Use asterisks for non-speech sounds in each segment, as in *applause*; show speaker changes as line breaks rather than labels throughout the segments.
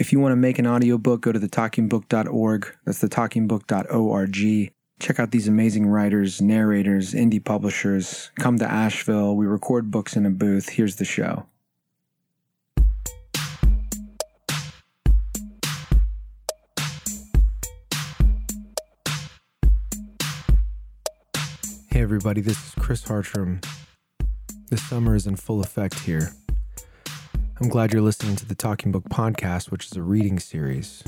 If you want to make an audiobook, go to thetalkingbook.org. That's thetalkingbook.org. Check out these amazing writers, narrators, indie publishers. Come to Asheville. We record books in a booth. Here's the show. Hey, everybody, this is Chris Hartram. The summer is in full effect here. I'm glad you're listening to the Talking Book Podcast, which is a reading series,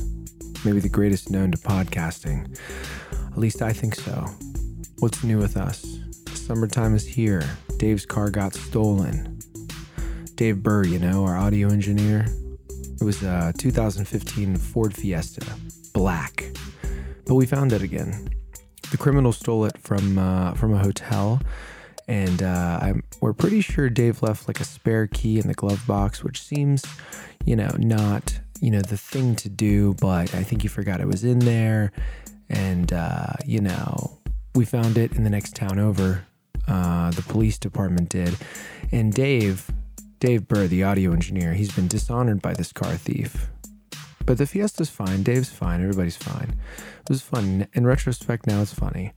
maybe the greatest known to podcasting. At least I think so. What's new with us? Summertime is here. Dave's car got stolen. Dave Burr, you know, our audio engineer. It was a 2015 Ford Fiesta, black. But we found it again. The criminal stole it from uh, from a hotel and uh, I'm, we're pretty sure Dave left like a spare key in the glove box, which seems, you know, not you know the thing to do, but I think he forgot it was in there, and uh, you know we found it in the next town over. Uh, the police department did, and Dave, Dave Burr, the audio engineer, he's been dishonored by this car thief. But the Fiesta's fine. Dave's fine. Everybody's fine. It was fun. In retrospect, now it's funny.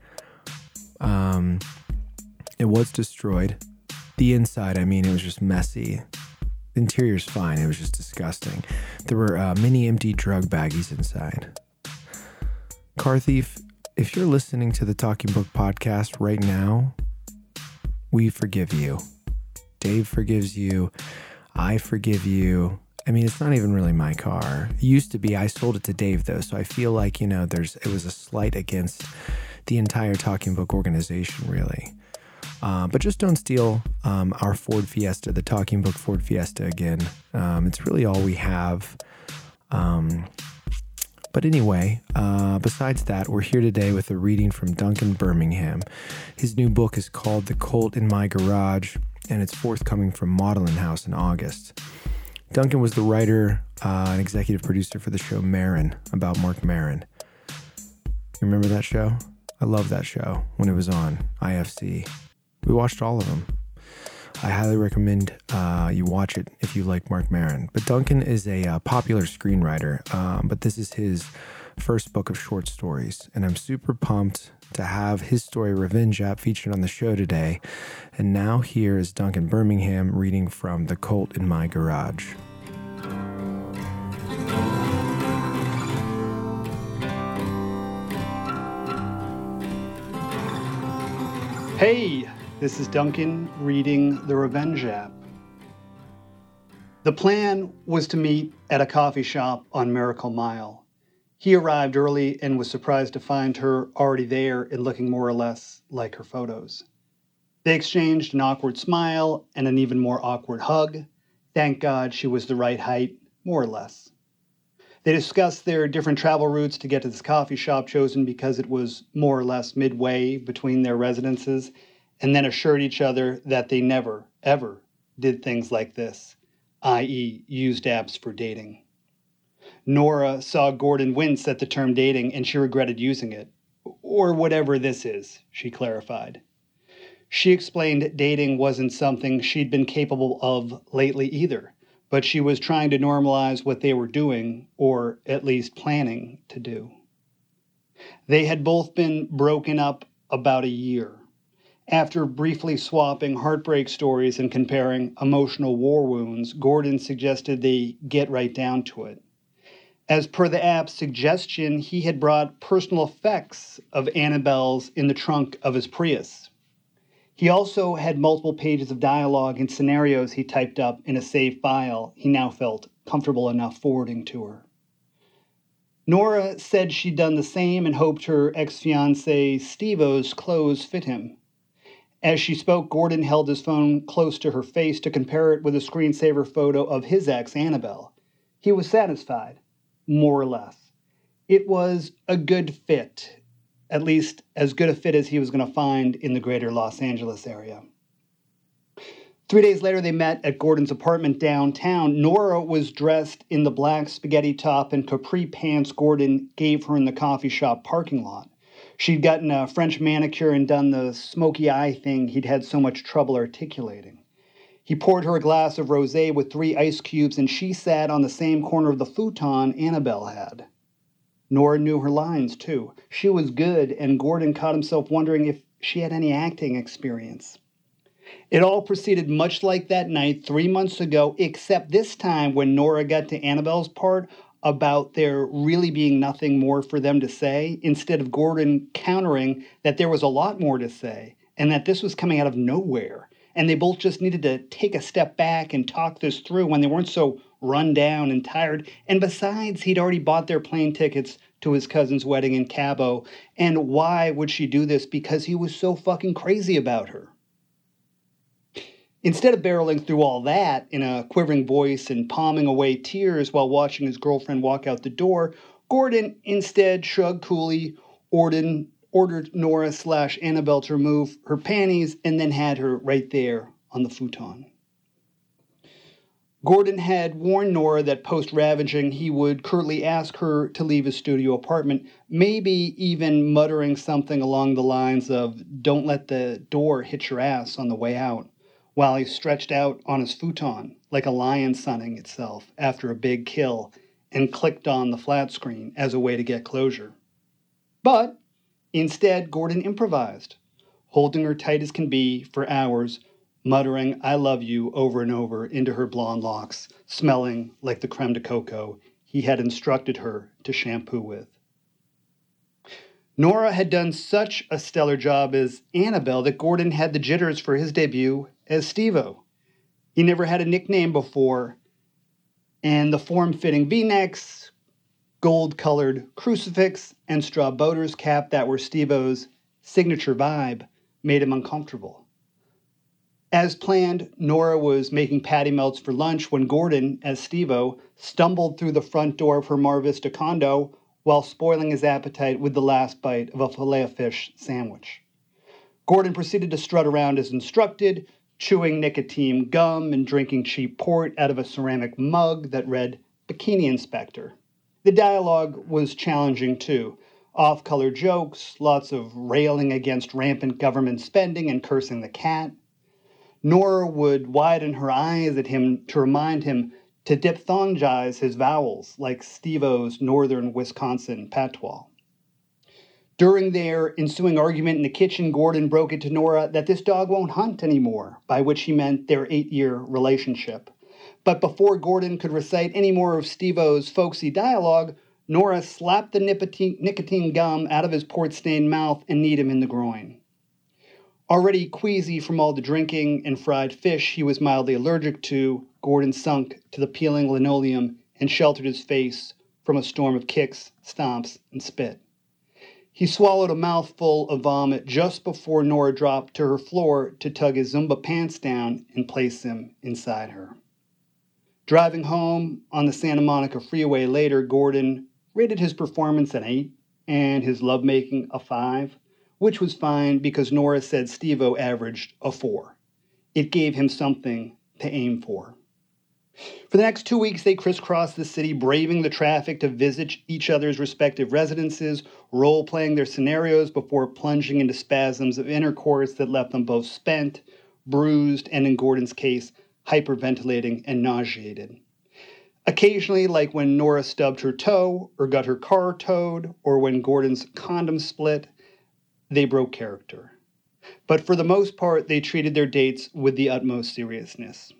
Um, it was destroyed. The inside, I mean, it was just messy. The interior's fine. It was just disgusting. There were uh, many empty drug baggies inside. Car thief, if you're listening to the Talking Book podcast right now, we forgive you. Dave forgives you. I forgive you. I mean, it's not even really my car. It used to be. I sold it to Dave though, so I feel like you know, there's it was a slight against the entire Talking Book organization, really. Uh, but just don't steal um, our Ford Fiesta, the Talking Book Ford Fiesta again. Um, it's really all we have. Um, but anyway, uh, besides that, we're here today with a reading from Duncan Birmingham. His new book is called The Colt in My Garage, and it's forthcoming from Maudlin House in August. Duncan was the writer uh, and executive producer for the show Maron about Mark Maron. You remember that show? I love that show when it was on IFC. We watched all of them. I highly recommend uh, you watch it if you like Mark Maron. But Duncan is a uh, popular screenwriter, um, but this is his first book of short stories. And I'm super pumped to have his story, Revenge App, featured on the show today. And now here is Duncan Birmingham reading from The Colt in My Garage.
Hey, this is Duncan reading the Revenge app. The plan was to meet at a coffee shop on Miracle Mile. He arrived early and was surprised to find her already there and looking more or less like her photos. They exchanged an awkward smile and an even more awkward hug. Thank God she was the right height, more or less. They discussed their different travel routes to get to this coffee shop chosen because it was more or less midway between their residences and then assured each other that they never, ever did things like this, i.e., used apps for dating. Nora saw Gordon wince at the term dating and she regretted using it. Or whatever this is, she clarified. She explained dating wasn't something she'd been capable of lately either, but she was trying to normalize what they were doing, or at least planning to do. They had both been broken up about a year. After briefly swapping heartbreak stories and comparing emotional war wounds, Gordon suggested they get right down to it. As per the app's suggestion, he had brought personal effects of Annabelle's in the trunk of his Prius. He also had multiple pages of dialogue and scenarios he typed up in a saved file he now felt comfortable enough forwarding to her. Nora said she'd done the same and hoped her ex fiance Stevo's clothes fit him. As she spoke, Gordon held his phone close to her face to compare it with a screensaver photo of his ex, Annabelle. He was satisfied, more or less. It was a good fit, at least as good a fit as he was going to find in the greater Los Angeles area. Three days later, they met at Gordon's apartment downtown. Nora was dressed in the black spaghetti top and capri pants Gordon gave her in the coffee shop parking lot. She'd gotten a French manicure and done the smoky eye thing he'd had so much trouble articulating. He poured her a glass of rosé with three ice cubes, and she sat on the same corner of the futon Annabelle had. Nora knew her lines, too. She was good, and Gordon caught himself wondering if she had any acting experience. It all proceeded much like that night three months ago, except this time when Nora got to Annabelle's part about there really being nothing more for them to say, instead of Gordon countering that there was a lot more to say and that this was coming out of nowhere. And they both just needed to take a step back and talk this through when they weren't so run down and tired. And besides, he'd already bought their plane tickets to his cousin's wedding in Cabo. And why would she do this? Because he was so fucking crazy about her. Instead of barreling through all that in a quivering voice and palming away tears while watching his girlfriend walk out the door, Gordon instead shrugged coolly, ordered, ordered Nora slash Annabelle to remove her panties, and then had her right there on the futon. Gordon had warned Nora that post ravaging he would curtly ask her to leave his studio apartment, maybe even muttering something along the lines of, Don't let the door hit your ass on the way out while he stretched out on his futon like a lion sunning itself after a big kill and clicked on the flat screen as a way to get closure. But instead, Gordon improvised, holding her tight as can be for hours, muttering, I love you over and over into her blonde locks, smelling like the creme de coco he had instructed her to shampoo with. Nora had done such a stellar job as Annabelle that Gordon had the jitters for his debut as Stevo. He never had a nickname before, and the form fitting v necks, gold colored crucifix, and straw boater's cap that were Stevo's signature vibe made him uncomfortable. As planned, Nora was making patty melts for lunch when Gordon, as Stevo, stumbled through the front door of her Mar Vista condo while spoiling his appetite with the last bite of a filet of fish sandwich. Gordon proceeded to strut around as instructed, chewing nicotine gum and drinking cheap port out of a ceramic mug that read Bikini Inspector. The dialogue was challenging too. Off color jokes, lots of railing against rampant government spending and cursing the cat. Nora would widen her eyes at him to remind him to diphthongize his vowels like Stevo's northern Wisconsin patois. During their ensuing argument in the kitchen, Gordon broke it to Nora that this dog won't hunt anymore, by which he meant their eight year relationship. But before Gordon could recite any more of Stevo's folksy dialogue, Nora slapped the nicotine, gum out of his port stained mouth and kneed him in the groin. Already queasy from all the drinking and fried fish he was mildly allergic to, Gordon sunk to the peeling linoleum and sheltered his face from a storm of kicks, stomps, and spit. He swallowed a mouthful of vomit just before Nora dropped to her floor to tug his Zumba pants down and place them inside her. Driving home on the Santa Monica freeway later, Gordon rated his performance an 8 and his lovemaking a 5, which was fine because Nora said Stevo averaged a 4. It gave him something to aim for. For the next two weeks, they crisscrossed the city, braving the traffic to visit each other's respective residences, role playing their scenarios before plunging into spasms of intercourse that left them both spent, bruised, and in Gordon's case, hyperventilating and nauseated. Occasionally, like when Nora stubbed her toe or got her car towed, or when Gordon's condom split, they broke character. But for the most part, they treated their dates with the utmost seriousness.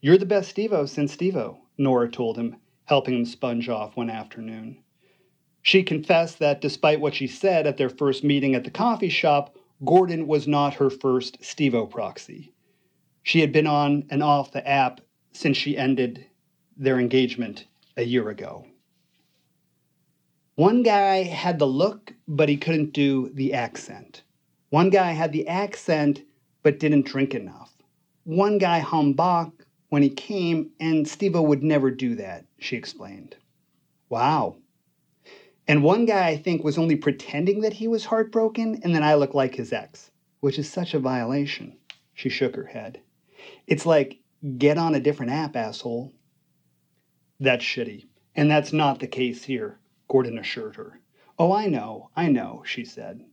You're the best Stevo since Stevo, Nora told him, helping him sponge off one afternoon. She confessed that despite what she said at their first meeting at the coffee shop, Gordon was not her first Stevo proxy. She had been on and off the app since she ended their engagement a year ago. One guy had the look, but he couldn't do the accent. One guy had the accent, but didn't drink enough. One guy hum Bach, when he came, and Stevo would never do that, she explained. Wow. And one guy, I think, was only pretending that he was heartbroken, and then I look like his ex, which is such a violation. She shook her head. It's like, get on a different app, asshole. That's shitty. And that's not the case here, Gordon assured her. Oh, I know, I know, she said.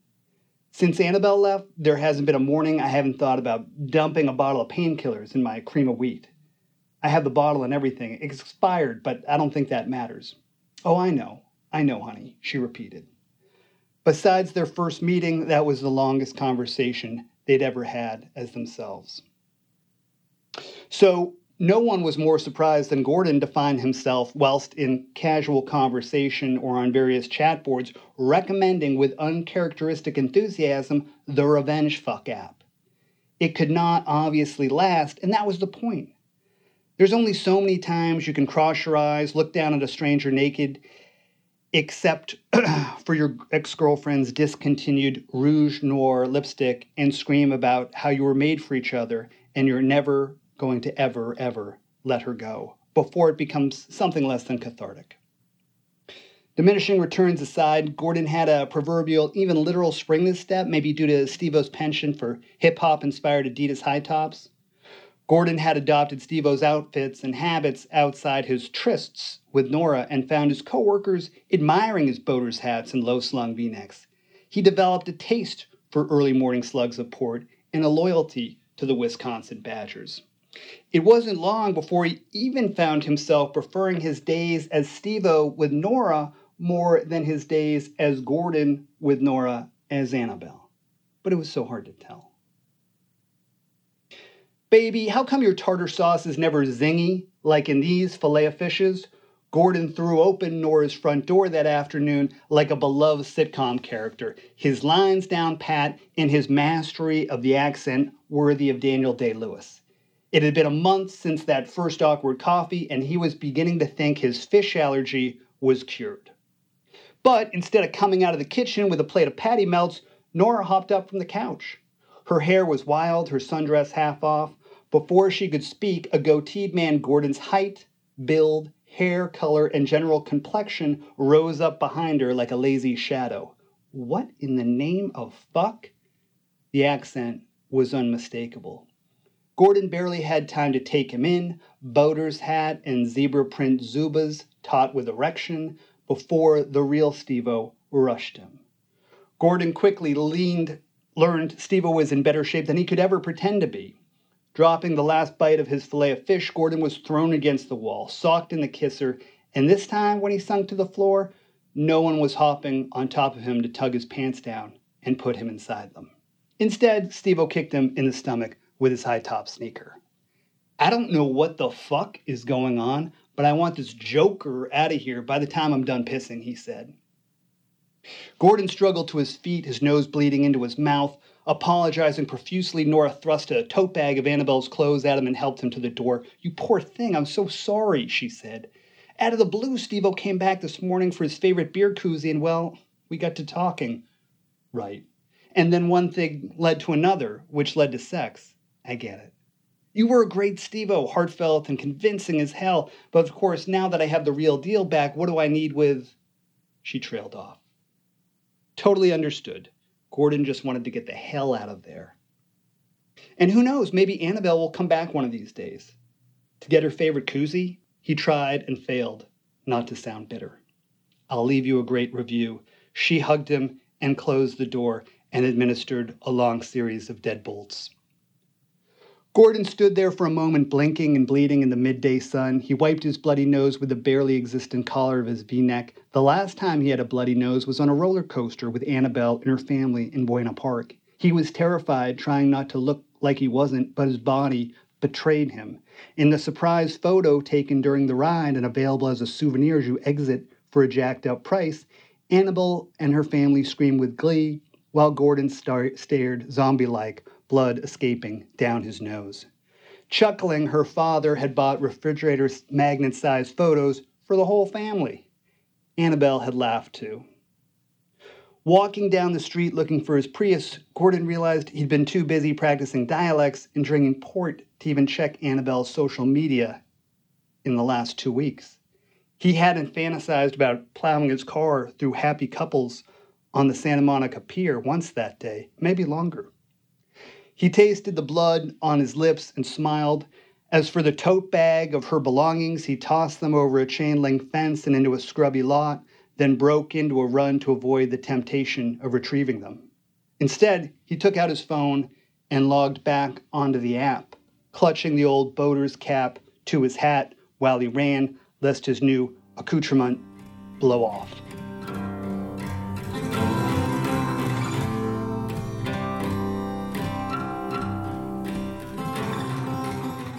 Since Annabelle left, there hasn't been a morning I haven't thought about dumping a bottle of painkillers in my cream of wheat. I have the bottle and everything. Expired, but I don't think that matters. Oh, I know. I know, honey, she repeated. Besides their first meeting, that was the longest conversation they'd ever had as themselves. So no one was more surprised than Gordon to find himself, whilst in casual conversation or on various chat boards, recommending with uncharacteristic enthusiasm the Revenge Fuck app. It could not obviously last, and that was the point. There's only so many times you can cross your eyes, look down at a stranger naked, except *clears throat* for your ex girlfriend's discontinued Rouge Noir lipstick, and scream about how you were made for each other and you're never going to ever, ever let her go before it becomes something less than cathartic. Diminishing returns aside, Gordon had a proverbial, even literal spring this step, maybe due to Steve-O's penchant for hip hop inspired Adidas high tops. Gordon had adopted Steve-O's outfits and habits outside his trysts with Nora and found his coworkers admiring his boater's hats and low slung v necks. He developed a taste for early morning slugs of port and a loyalty to the Wisconsin Badgers. It wasn't long before he even found himself preferring his days as Steve-O with Nora more than his days as Gordon with Nora as Annabelle. But it was so hard to tell. Baby, how come your tartar sauce is never zingy like in these filet of fishes? Gordon threw open Nora's front door that afternoon like a beloved sitcom character, his lines down pat and his mastery of the accent worthy of Daniel Day Lewis. It had been a month since that first awkward coffee, and he was beginning to think his fish allergy was cured. But instead of coming out of the kitchen with a plate of patty melts, Nora hopped up from the couch. Her hair was wild, her sundress half off. Before she could speak, a goateed man Gordon's height, build, hair color, and general complexion rose up behind her like a lazy shadow. What in the name of fuck? The accent was unmistakable. Gordon barely had time to take him in, boater's hat and zebra print Zubaz taut with erection, before the real Stevo rushed him. Gordon quickly leaned, learned Stevo was in better shape than he could ever pretend to be. Dropping the last bite of his fillet of fish, Gordon was thrown against the wall, socked in the kisser, and this time when he sunk to the floor, no one was hopping on top of him to tug his pants down and put him inside them. Instead, Stevo kicked him in the stomach with his high top sneaker. I don't know what the fuck is going on, but I want this joker out of here by the time I'm done pissing, he said. Gordon struggled to his feet, his nose bleeding into his mouth. Apologizing profusely, Nora thrust a tote bag of Annabelle's clothes at him and helped him to the door. You poor thing, I'm so sorry, she said. Out of the blue, Steve-O came back this morning for his favorite beer koozie, and well, we got to talking. Right. And then one thing led to another, which led to sex. I get it. You were a great Stevo, heartfelt and convincing as hell, but of course, now that I have the real deal back, what do I need with. She trailed off. Totally understood. Gordon just wanted to get the hell out of there. And who knows, maybe Annabelle will come back one of these days. To get her favorite koozie, he tried and failed, not to sound bitter. I'll leave you a great review. She hugged him and closed the door and administered a long series of deadbolts. Gordon stood there for a moment, blinking and bleeding in the midday sun. He wiped his bloody nose with the barely existent collar of his v neck. The last time he had a bloody nose was on a roller coaster with Annabelle and her family in Buena Park. He was terrified, trying not to look like he wasn't, but his body betrayed him. In the surprise photo taken during the ride and available as a souvenir as you exit for a jacked up price, Annabelle and her family screamed with glee while Gordon star- stared zombie like blood escaping down his nose. Chuckling, her father had bought refrigerator magnet sized photos for the whole family. Annabelle had laughed too. Walking down the street looking for his Prius, Gordon realized he'd been too busy practicing dialects and drinking port to even check Annabelle's social media in the last two weeks. He hadn't fantasized about plowing his car through happy couples on the Santa Monica Pier once that day, maybe longer. He tasted the blood on his lips and smiled. As for the tote bag of her belongings, he tossed them over a chain link fence and into a scrubby lot, then broke into a run to avoid the temptation of retrieving them. Instead, he took out his phone and logged back onto the app, clutching the old boater's cap to his hat while he ran, lest his new accoutrement blow off.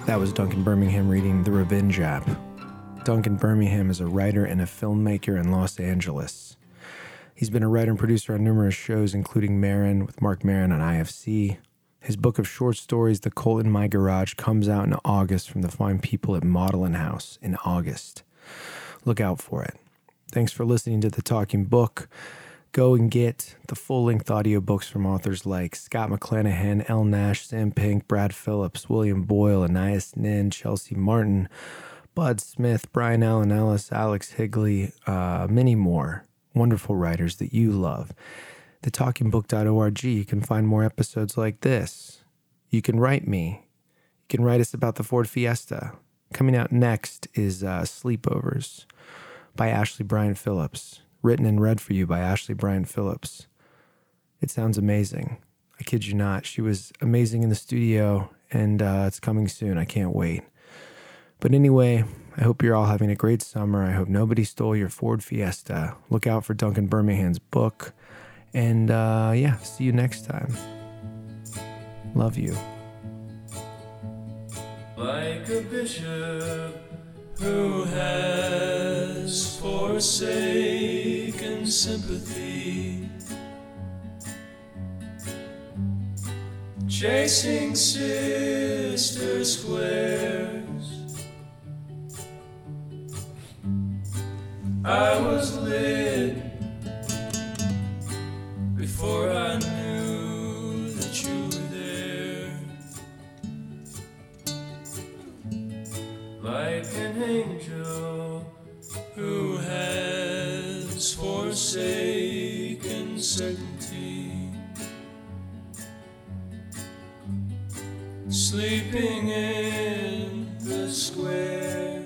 That was Duncan Birmingham reading The Revenge App. Duncan Birmingham is a writer and a filmmaker in Los Angeles. He's been a writer and producer on numerous shows, including Maron with Mark Maron on IFC. His book of short stories, The Cult in My Garage, comes out in August from the fine people at Maudlin House in August. Look out for it. Thanks for listening to The Talking Book. Go and get the full length audiobooks from authors like Scott McClanahan, Elle Nash, Sam Pink, Brad Phillips, William Boyle, Anais Nin, Chelsea Martin, Bud Smith, Brian Allen Ellis, Alex Higley, uh, many more wonderful writers that you love. TheTalkingBook.org, you can find more episodes like this. You can write me. You can write us about the Ford Fiesta. Coming out next is uh, Sleepovers by Ashley Bryan Phillips written and read for you by Ashley Bryan Phillips. It sounds amazing. I kid you not. She was amazing in the studio, and uh, it's coming soon. I can't wait. But anyway, I hope you're all having a great summer. I hope nobody stole your Ford Fiesta. Look out for Duncan Birmingham's book. And uh, yeah, see you next time. Love you. Like a bishop who has forsaken sympathy, chasing sister squares. I was lit before I knew sleeping in the square.